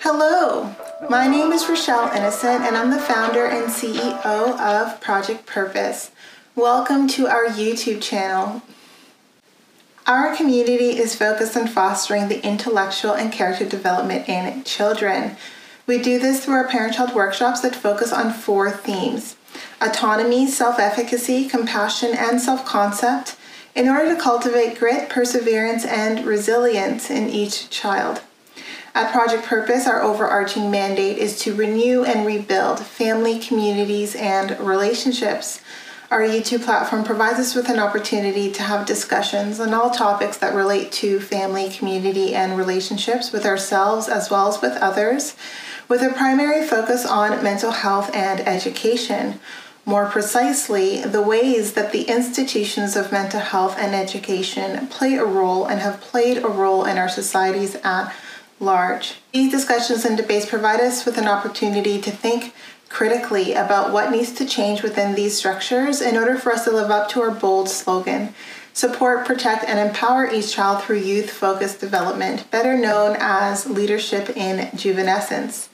Hello, my name is Rochelle Innocent, and I'm the founder and CEO of Project Purpose. Welcome to our YouTube channel. Our community is focused on fostering the intellectual and character development in children. We do this through our parent child workshops that focus on four themes autonomy, self efficacy, compassion, and self concept in order to cultivate grit, perseverance, and resilience in each child. At Project Purpose, our overarching mandate is to renew and rebuild family, communities, and relationships. Our YouTube platform provides us with an opportunity to have discussions on all topics that relate to family, community, and relationships with ourselves as well as with others, with a primary focus on mental health and education. More precisely, the ways that the institutions of mental health and education play a role and have played a role in our societies at large. These discussions and debates provide us with an opportunity to think critically about what needs to change within these structures in order for us to live up to our bold slogan support, protect, and empower each child through youth focused development, better known as leadership in juvenescence.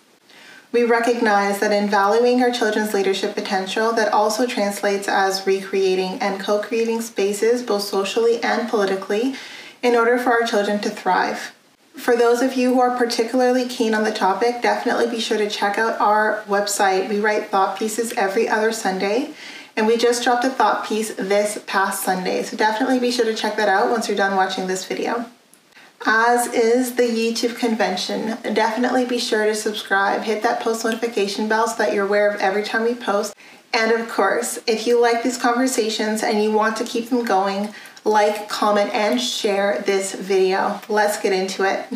We recognize that in valuing our children's leadership potential, that also translates as recreating and co creating spaces, both socially and politically, in order for our children to thrive. For those of you who are particularly keen on the topic, definitely be sure to check out our website. We write thought pieces every other Sunday, and we just dropped a thought piece this past Sunday. So definitely be sure to check that out once you're done watching this video. As is the YouTube convention, definitely be sure to subscribe, hit that post notification bell so that you're aware of every time we post. And of course, if you like these conversations and you want to keep them going, like, comment, and share this video. Let's get into it.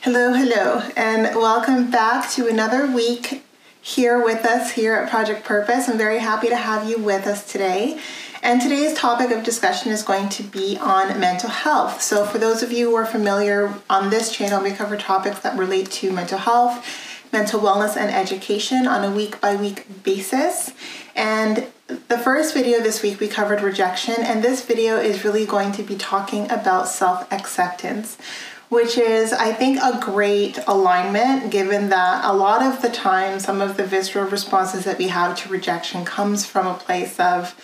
Hello, hello, and welcome back to another week here with us here at Project Purpose. I'm very happy to have you with us today. And today's topic of discussion is going to be on mental health. So, for those of you who are familiar on this channel, we cover topics that relate to mental health, mental wellness, and education on a week by week basis. And the first video this week we covered rejection, and this video is really going to be talking about self acceptance, which is, I think, a great alignment given that a lot of the time some of the visceral responses that we have to rejection comes from a place of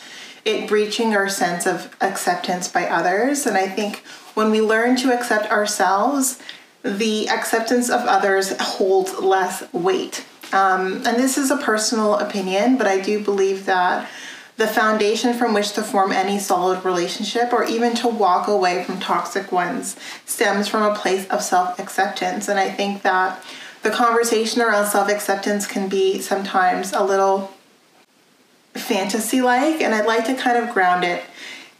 it breaching our sense of acceptance by others. And I think when we learn to accept ourselves, the acceptance of others holds less weight. Um, and this is a personal opinion, but I do believe that the foundation from which to form any solid relationship or even to walk away from toxic ones stems from a place of self acceptance. And I think that the conversation around self acceptance can be sometimes a little fantasy like, and I'd like to kind of ground it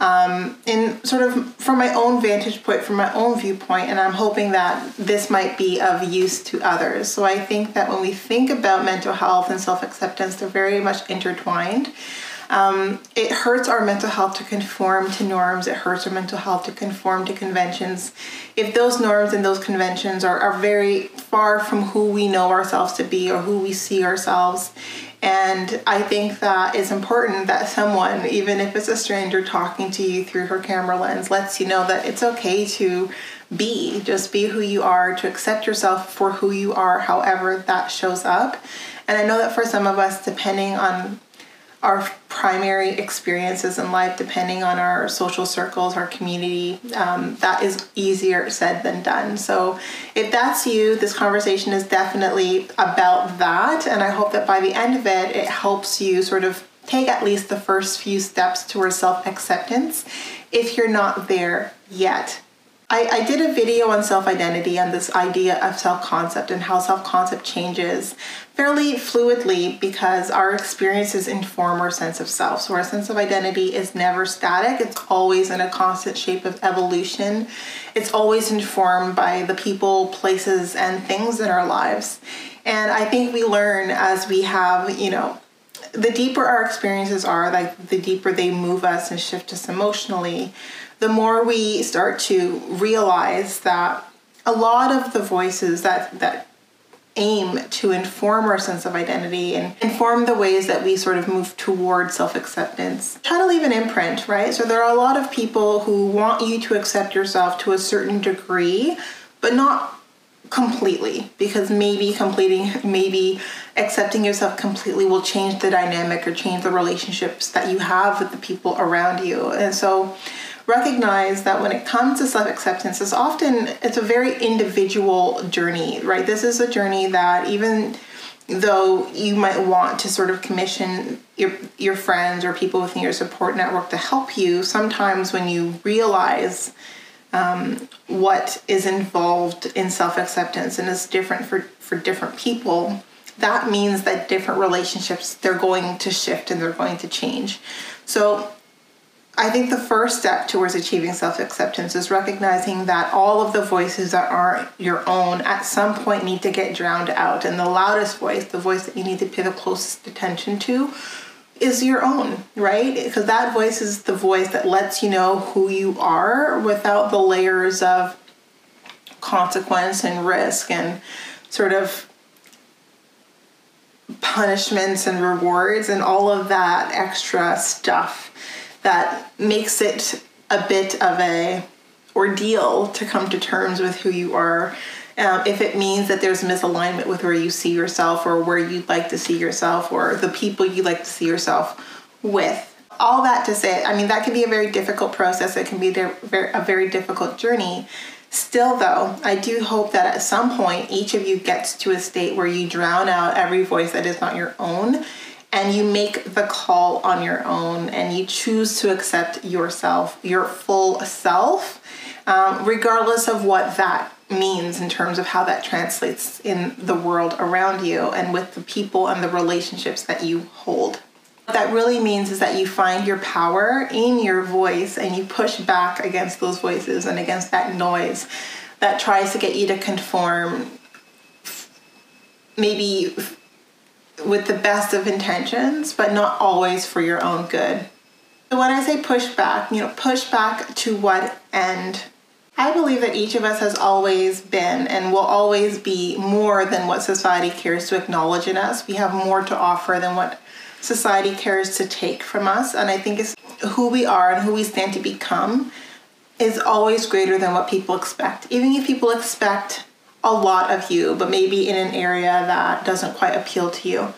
um, in sort of from my own vantage point, from my own viewpoint, and I'm hoping that this might be of use to others. So I think that when we think about mental health and self acceptance, they're very much intertwined. Um, it hurts our mental health to conform to norms. It hurts our mental health to conform to conventions. If those norms and those conventions are, are very far from who we know ourselves to be or who we see ourselves, and I think that it's important that someone, even if it's a stranger talking to you through her camera lens, lets you know that it's okay to be, just be who you are, to accept yourself for who you are, however that shows up. And I know that for some of us, depending on our primary experiences in life, depending on our social circles, our community, um, that is easier said than done. So, if that's you, this conversation is definitely about that. And I hope that by the end of it, it helps you sort of take at least the first few steps towards self acceptance if you're not there yet. I, I did a video on self identity and this idea of self concept and how self concept changes fairly fluidly because our experiences inform our sense of self. So, our sense of identity is never static, it's always in a constant shape of evolution. It's always informed by the people, places, and things in our lives. And I think we learn as we have, you know, the deeper our experiences are, like the deeper they move us and shift us emotionally, the more we start to realize that a lot of the voices that that aim to inform our sense of identity and inform the ways that we sort of move toward self acceptance. Try to leave an imprint, right? So there are a lot of people who want you to accept yourself to a certain degree, but not completely because maybe completing maybe accepting yourself completely will change the dynamic or change the relationships that you have with the people around you and so recognize that when it comes to self-acceptance it's often it's a very individual journey right this is a journey that even though you might want to sort of commission your your friends or people within your support network to help you sometimes when you realize um, what is involved in self acceptance and is different for, for different people, that means that different relationships they're going to shift and they're going to change. So I think the first step towards achieving self acceptance is recognizing that all of the voices that aren't your own at some point need to get drowned out. And the loudest voice, the voice that you need to pay the closest attention to, is your own, right? Because that voice is the voice that lets you know who you are without the layers of consequence and risk and sort of punishments and rewards and all of that extra stuff that makes it a bit of a ordeal to come to terms with who you are um, if it means that there's misalignment with where you see yourself or where you'd like to see yourself or the people you like to see yourself with. All that to say, I mean, that can be a very difficult process. It can be a very difficult journey. Still, though, I do hope that at some point each of you gets to a state where you drown out every voice that is not your own and you make the call on your own and you choose to accept yourself, your full self, um, regardless of what that means in terms of how that translates in the world around you and with the people and the relationships that you hold. What that really means is that you find your power in your voice and you push back against those voices and against that noise that tries to get you to conform maybe with the best of intentions, but not always for your own good. So when I say push back, you know, push back to what end? I believe that each of us has always been and will always be more than what society cares to acknowledge in us. We have more to offer than what society cares to take from us. And I think it's who we are and who we stand to become is always greater than what people expect. Even if people expect a lot of you, but maybe in an area that doesn't quite appeal to you.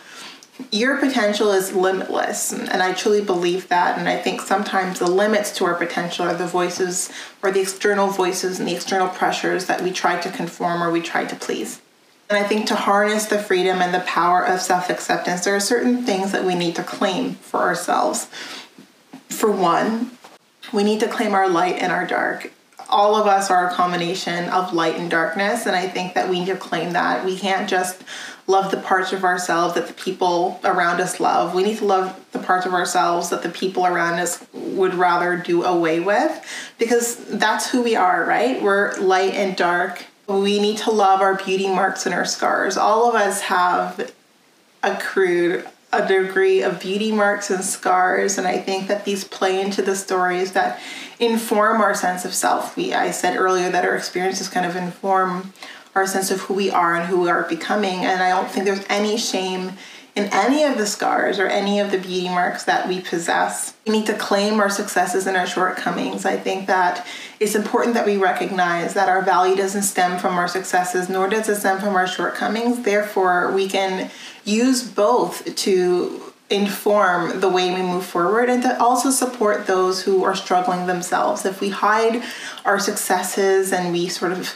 Your potential is limitless and i truly believe that and i think sometimes the limits to our potential are the voices or the external voices and the external pressures that we try to conform or we try to please. And i think to harness the freedom and the power of self-acceptance there are certain things that we need to claim for ourselves. For one we need to claim our light and our dark all of us are a combination of light and darkness and i think that we need to claim that we can't just love the parts of ourselves that the people around us love. We need to love the parts of ourselves that the people around us would rather do away with because that's who we are, right? We're light and dark. We need to love our beauty marks and our scars. All of us have accrued a degree of beauty marks and scars and i think that these play into the stories that inform our sense of self we i said earlier that our experiences kind of inform our sense of who we are and who we are becoming. And I don't think there's any shame in any of the scars or any of the beauty marks that we possess. We need to claim our successes and our shortcomings. I think that it's important that we recognize that our value doesn't stem from our successes, nor does it stem from our shortcomings. Therefore, we can use both to inform the way we move forward and to also support those who are struggling themselves. If we hide our successes and we sort of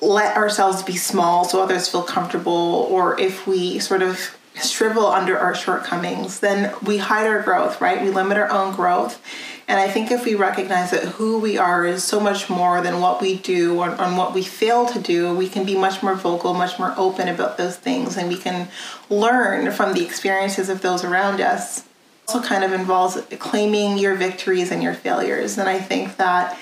let ourselves be small so others feel comfortable, or if we sort of shrivel under our shortcomings, then we hide our growth, right? We limit our own growth. And I think if we recognize that who we are is so much more than what we do or, or what we fail to do, we can be much more vocal, much more open about those things, and we can learn from the experiences of those around us. Also, kind of involves claiming your victories and your failures. And I think that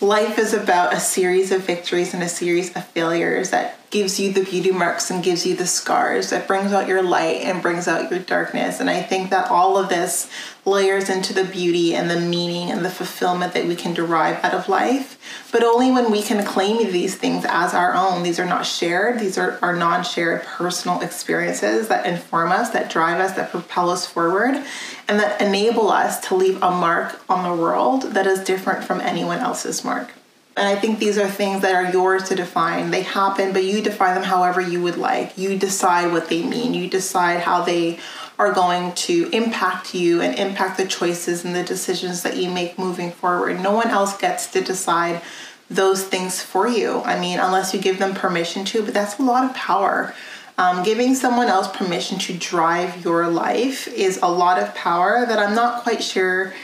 life is about a series of victories and a series of failures that gives you the beauty marks and gives you the scars, It brings out your light and brings out your darkness. And I think that all of this layers into the beauty and the meaning and the fulfillment that we can derive out of life. But only when we can claim these things as our own. These are not shared, these are our non shared personal experiences that inform us, that drive us, that propel us forward, and that enable us to leave a mark on the world that is different from anyone else's mark. And I think these are things that are yours to define. They happen, but you define them however you would like. You decide what they mean. You decide how they are going to impact you and impact the choices and the decisions that you make moving forward. No one else gets to decide those things for you. I mean, unless you give them permission to, but that's a lot of power. Um, giving someone else permission to drive your life is a lot of power that I'm not quite sure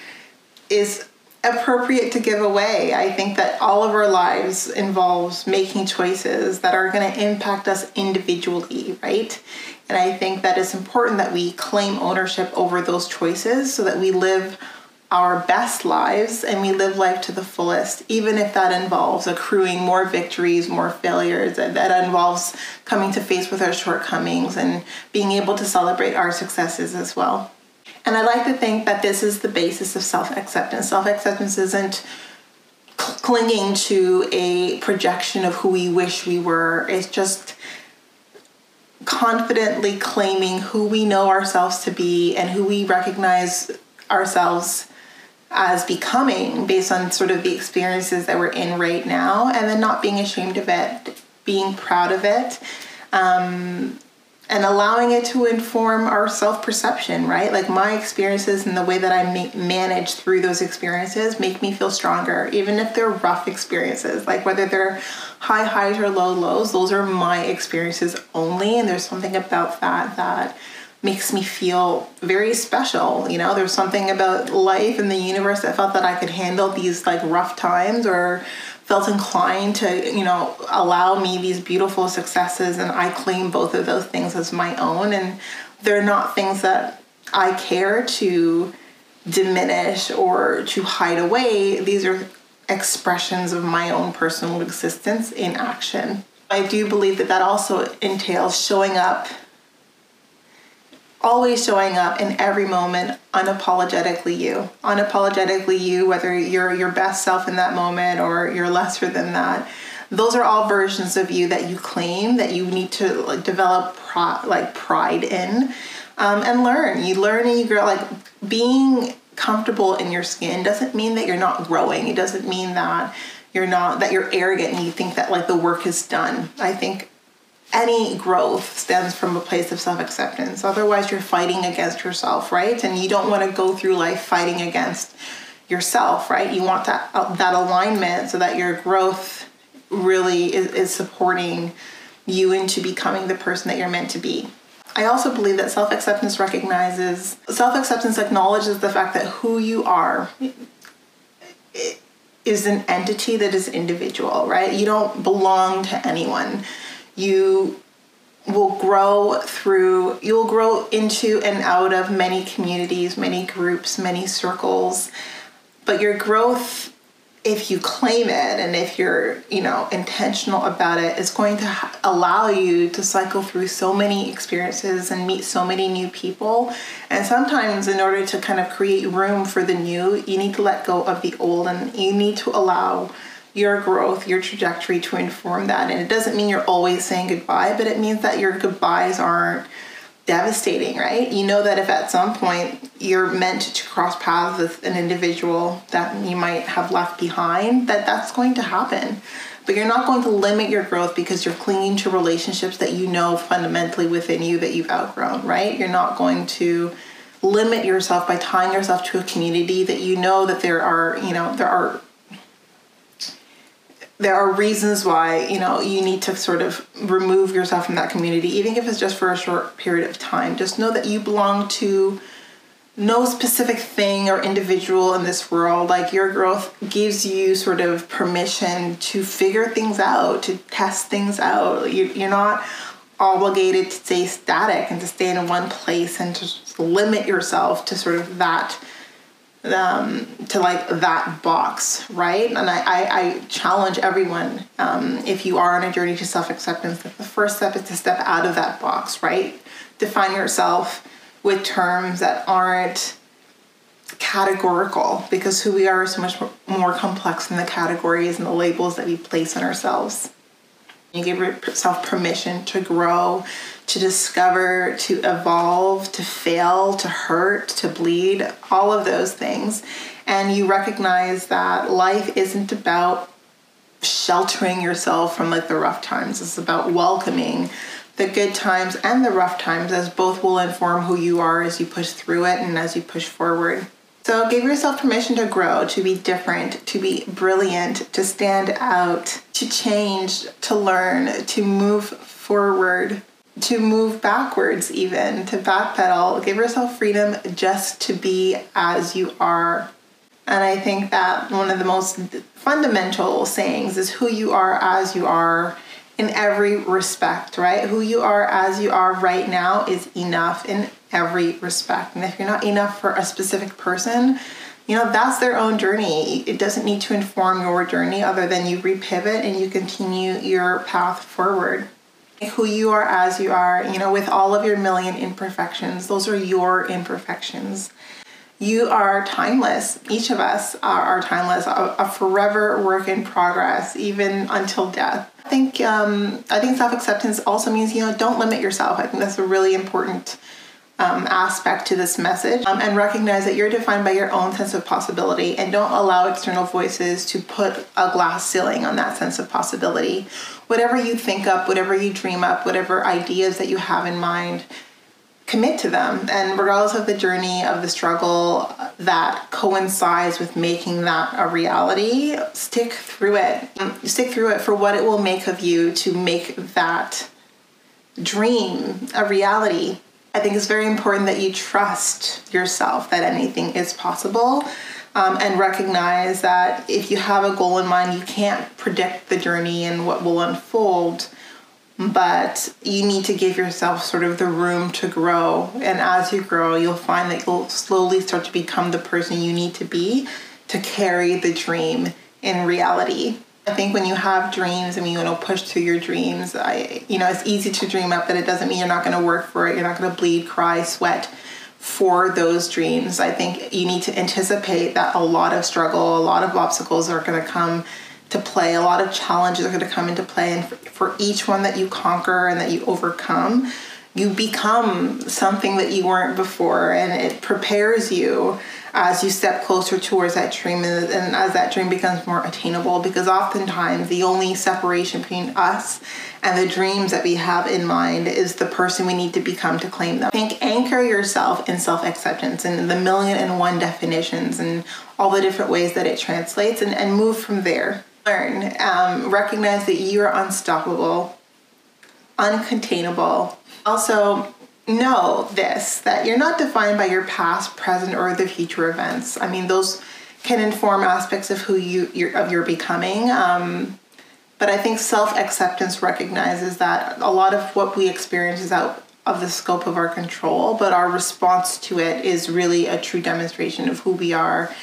is appropriate to give away. I think that all of our lives involves making choices that are going to impact us individually, right? And I think that it's important that we claim ownership over those choices so that we live our best lives and we live life to the fullest, even if that involves accruing more victories, more failures, and that involves coming to face with our shortcomings and being able to celebrate our successes as well. And I like to think that this is the basis of self acceptance. Self acceptance isn't clinging to a projection of who we wish we were, it's just confidently claiming who we know ourselves to be and who we recognize ourselves as becoming based on sort of the experiences that we're in right now and then not being ashamed of it being proud of it um, and allowing it to inform our self perception, right? Like my experiences and the way that I ma- manage through those experiences make me feel stronger, even if they're rough experiences, like whether they're high highs or low lows, those are my experiences only. And there's something about that that makes me feel very special. You know, there's something about life and the universe that felt that I could handle these like rough times or felt inclined to, you know, allow me these beautiful successes and I claim both of those things as my own and they're not things that I care to diminish or to hide away. These are expressions of my own personal existence in action. I do believe that that also entails showing up always showing up in every moment unapologetically you. Unapologetically you whether you're your best self in that moment or you're lesser than that. Those are all versions of you that you claim that you need to like develop pro- like pride in um, and learn. You learn and you grow like being comfortable in your skin doesn't mean that you're not growing. It doesn't mean that you're not that you're arrogant and you think that like the work is done. I think any growth stems from a place of self acceptance. Otherwise, you're fighting against yourself, right? And you don't want to go through life fighting against yourself, right? You want that uh, that alignment so that your growth really is, is supporting you into becoming the person that you're meant to be. I also believe that self acceptance recognizes, self acceptance acknowledges the fact that who you are is an entity that is individual, right? You don't belong to anyone you will grow through you'll grow into and out of many communities many groups many circles. But your growth if you claim it and if you're you know intentional about it is going to allow you to cycle through so many experiences and meet so many new people. And sometimes in order to kind of create room for the new you need to let go of the old and you need to allow your growth, your trajectory to inform that. And it doesn't mean you're always saying goodbye, but it means that your goodbyes aren't devastating, right? You know that if at some point you're meant to cross paths with an individual that you might have left behind, that that's going to happen. But you're not going to limit your growth because you're clinging to relationships that you know fundamentally within you that you've outgrown, right? You're not going to limit yourself by tying yourself to a community that you know that there are, you know, there are there are reasons why you know you need to sort of remove yourself from that community even if it's just for a short period of time. Just know that you belong to no specific thing or individual in this world. Like your growth gives you sort of permission to figure things out to test things out. You're not obligated to stay static and to stay in one place and to limit yourself to sort of that um, to like that box, right? And I, I, I challenge everyone um, if you are on a journey to self acceptance, that the first step is to step out of that box, right? Define yourself with terms that aren't categorical because who we are is so much more complex than the categories and the labels that we place on ourselves. You give yourself permission to grow, to discover, to evolve, to fail, to hurt, to bleed, all of those things. And you recognize that life isn't about sheltering yourself from like the rough times. It's about welcoming the good times and the rough times as both will inform who you are as you push through it and as you push forward. So give yourself permission to grow, to be different, to be brilliant, to stand out, to change, to learn, to move forward, to move backwards, even to backpedal. Give yourself freedom just to be as you are. And I think that one of the most fundamental sayings is who you are as you are in every respect, right? Who you are as you are right now is enough in every respect. And if you're not enough for a specific person, you know, that's their own journey. It doesn't need to inform your journey other than you repivot and you continue your path forward. Who you are as you are, you know, with all of your million imperfections, those are your imperfections. You are timeless. Each of us are, are timeless, a, a forever work in progress, even until death. I think um, I think self acceptance also means you know don't limit yourself. I think that's a really important um, aspect to this message um, and recognize that you're defined by your own sense of possibility and don't allow external voices to put a glass ceiling on that sense of possibility. Whatever you think up, whatever you dream up, whatever ideas that you have in mind, commit to them. And regardless of the journey of the struggle that coincides with making that a reality, stick through it. Stick through it for what it will make of you to make that dream a reality. I think it's very important that you trust yourself that anything is possible um, and recognize that if you have a goal in mind, you can't predict the journey and what will unfold, but you need to give yourself sort of the room to grow. And as you grow, you'll find that you'll slowly start to become the person you need to be to carry the dream in reality. I think when you have dreams and you know push through your dreams, I you know it's easy to dream up, but it doesn't mean you're not going to work for it. You're not going to bleed, cry, sweat for those dreams. I think you need to anticipate that a lot of struggle, a lot of obstacles are going to come to play. A lot of challenges are going to come into play, and for, for each one that you conquer and that you overcome, you become something that you weren't before, and it prepares you as you step closer towards that dream and, and as that dream becomes more attainable because oftentimes the only separation between us and the dreams that we have in mind is the person we need to become to claim them. Think anchor yourself in self acceptance and the million and one definitions and all the different ways that it translates and, and move from there. Learn, um, recognize that you are unstoppable, uncontainable. Also, know this that you're not defined by your past, present, or the future events. I mean, those can inform aspects of who you you're, of your becoming. Um, but I think self acceptance recognizes that a lot of what we experience is out of the scope of our control, but our response to it is really a true demonstration of who we are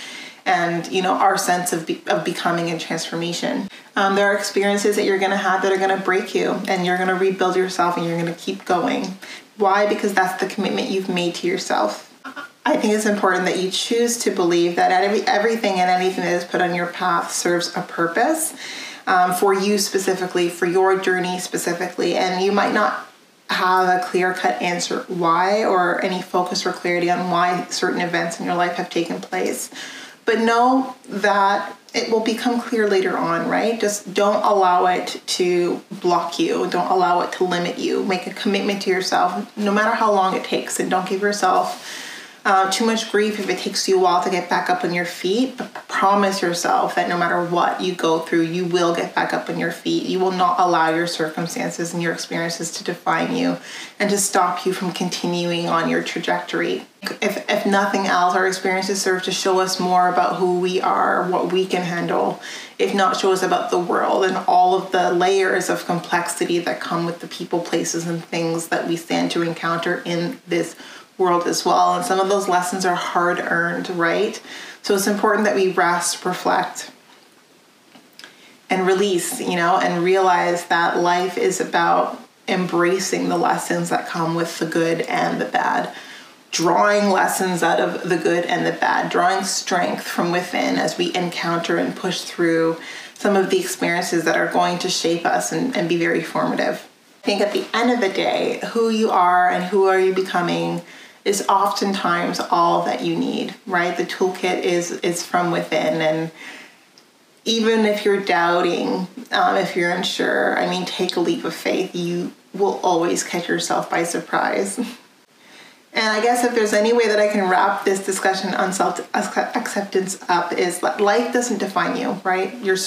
and you know our sense of, be- of becoming and transformation um, there are experiences that you're going to have that are going to break you and you're going to rebuild yourself and you're going to keep going why? Because that's the commitment you've made to yourself. I think it's important that you choose to believe that every, everything and anything that is put on your path serves a purpose um, for you specifically, for your journey specifically. And you might not have a clear cut answer why or any focus or clarity on why certain events in your life have taken place. But know that it will become clear later on, right? Just don't allow it to block you. Don't allow it to limit you. Make a commitment to yourself, no matter how long it takes, and don't give yourself uh, too much grief if it takes you a while to get back up on your feet. But promise yourself that no matter what you go through, you will get back up on your feet. You will not allow your circumstances and your experiences to define you and to stop you from continuing on your trajectory. If, if nothing else, our experiences serve to show us more about who we are, what we can handle, if not show us about the world and all of the layers of complexity that come with the people, places, and things that we stand to encounter in this world as well. And some of those lessons are hard earned, right? So it's important that we rest, reflect, and release, you know, and realize that life is about embracing the lessons that come with the good and the bad, drawing lessons out of the good and the bad, drawing strength from within as we encounter and push through some of the experiences that are going to shape us and, and be very formative. I think at the end of the day, who you are and who are you becoming is oftentimes all that you need, right? The toolkit is is from within and even if you're doubting, um, if you're unsure, I mean, take a leap of faith. You will always catch yourself by surprise. And I guess if there's any way that I can wrap this discussion on self acceptance up is that life doesn't define you, right? Your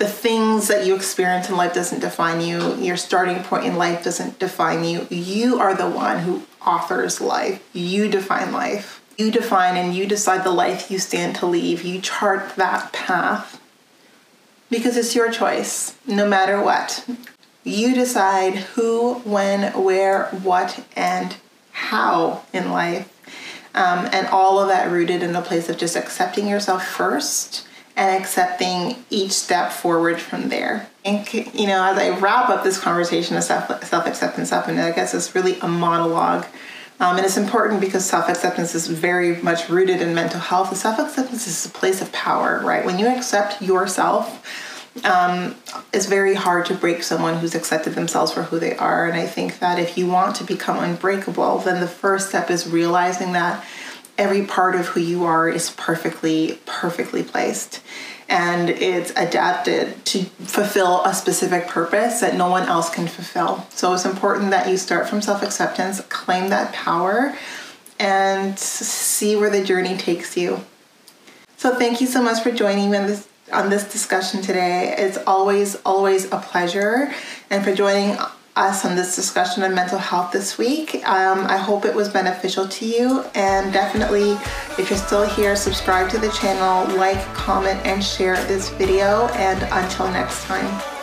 the things that you experience in life doesn't define you. Your starting point in life doesn't define you. You are the one who authors life. You define life. You define and you decide the life you stand to leave. You chart that path because it's your choice, no matter what. You decide who, when, where, what, and how in life. Um, and all of that rooted in a place of just accepting yourself first and accepting each step forward from there. And, you know, as I wrap up this conversation of self acceptance up, and I guess it's really a monologue. Um, and it's important because self acceptance is very much rooted in mental health. Self acceptance is a place of power, right? When you accept yourself, um, it's very hard to break someone who's accepted themselves for who they are. And I think that if you want to become unbreakable, then the first step is realizing that every part of who you are is perfectly, perfectly placed. And it's adapted to fulfill a specific purpose that no one else can fulfill. So it's important that you start from self acceptance, claim that power, and see where the journey takes you. So, thank you so much for joining me on this on this discussion today. It's always, always a pleasure. And for joining us on this discussion of mental health this week. Um, I hope it was beneficial to you. And definitely, if you're still here, subscribe to the channel, like, comment, and share this video. And until next time.